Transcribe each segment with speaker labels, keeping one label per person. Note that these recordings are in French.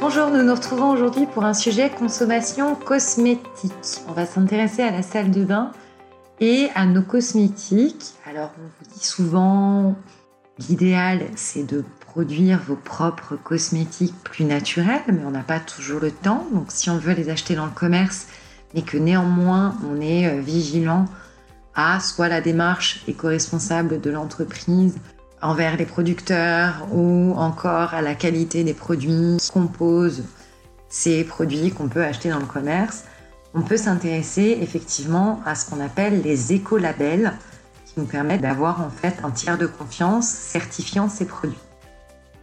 Speaker 1: Bonjour, nous nous retrouvons aujourd'hui pour un sujet consommation cosmétique. On va s'intéresser à la salle de bain et à nos cosmétiques. Alors, on vous dit souvent, l'idéal, c'est de produire vos propres cosmétiques plus naturels, mais on n'a pas toujours le temps. Donc, si on veut les acheter dans le commerce, mais que néanmoins on est euh, vigilant à soit la démarche éco-responsable de l'entreprise envers les producteurs ou encore à la qualité des produits qui composent ces produits qu'on peut acheter dans le commerce, on peut s'intéresser effectivement à ce qu'on appelle les écolabels qui nous permettent d'avoir en fait un tiers de confiance certifiant ces produits.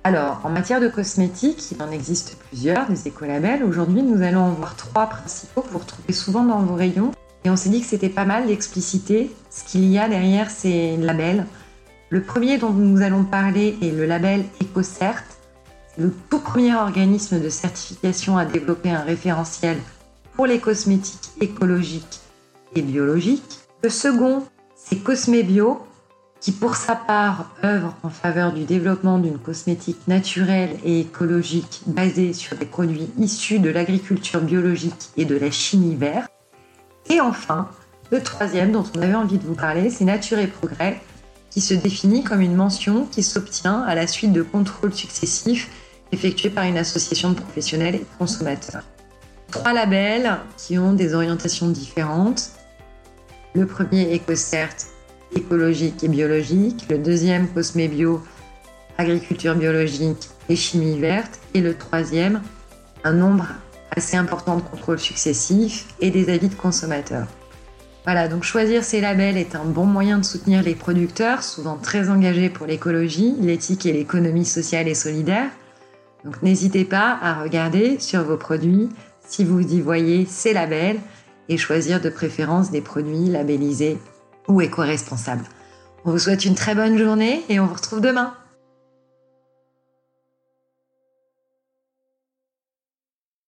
Speaker 1: Alors, en matière de cosmétiques, il en existe plusieurs, des écolabels. Aujourd'hui, nous allons en voir trois principaux que vous retrouvez souvent dans vos rayons. Et on s'est dit que c'était pas mal d'expliciter ce qu'il y a derrière ces labels. Le premier dont nous allons parler est le label EcoCert. Le tout premier organisme de certification à développer un référentiel pour les cosmétiques écologiques et biologiques. Le second, c'est Cosmebio, qui pour sa part œuvre en faveur du développement d'une cosmétique naturelle et écologique basée sur des produits issus de l'agriculture biologique et de la chimie verte. Et enfin, le troisième dont on avait envie de vous parler, c'est Nature et Progrès, qui se définit comme une mention qui s'obtient à la suite de contrôles successifs effectués par une association de professionnels et de consommateurs. Trois labels qui ont des orientations différentes. Le premier EcoCert, écologique et biologique. Le deuxième, Cosmebio, agriculture biologique et chimie verte. Et le troisième, un nombre assez important de contrôles successifs et des avis de consommateurs. Voilà, donc choisir ces labels est un bon moyen de soutenir les producteurs, souvent très engagés pour l'écologie, l'éthique et l'économie sociale et solidaire. Donc n'hésitez pas à regarder sur vos produits si vous y voyez ces labels et choisir de préférence des produits labellisés ou éco-responsables. On vous souhaite une très bonne journée et on vous retrouve demain.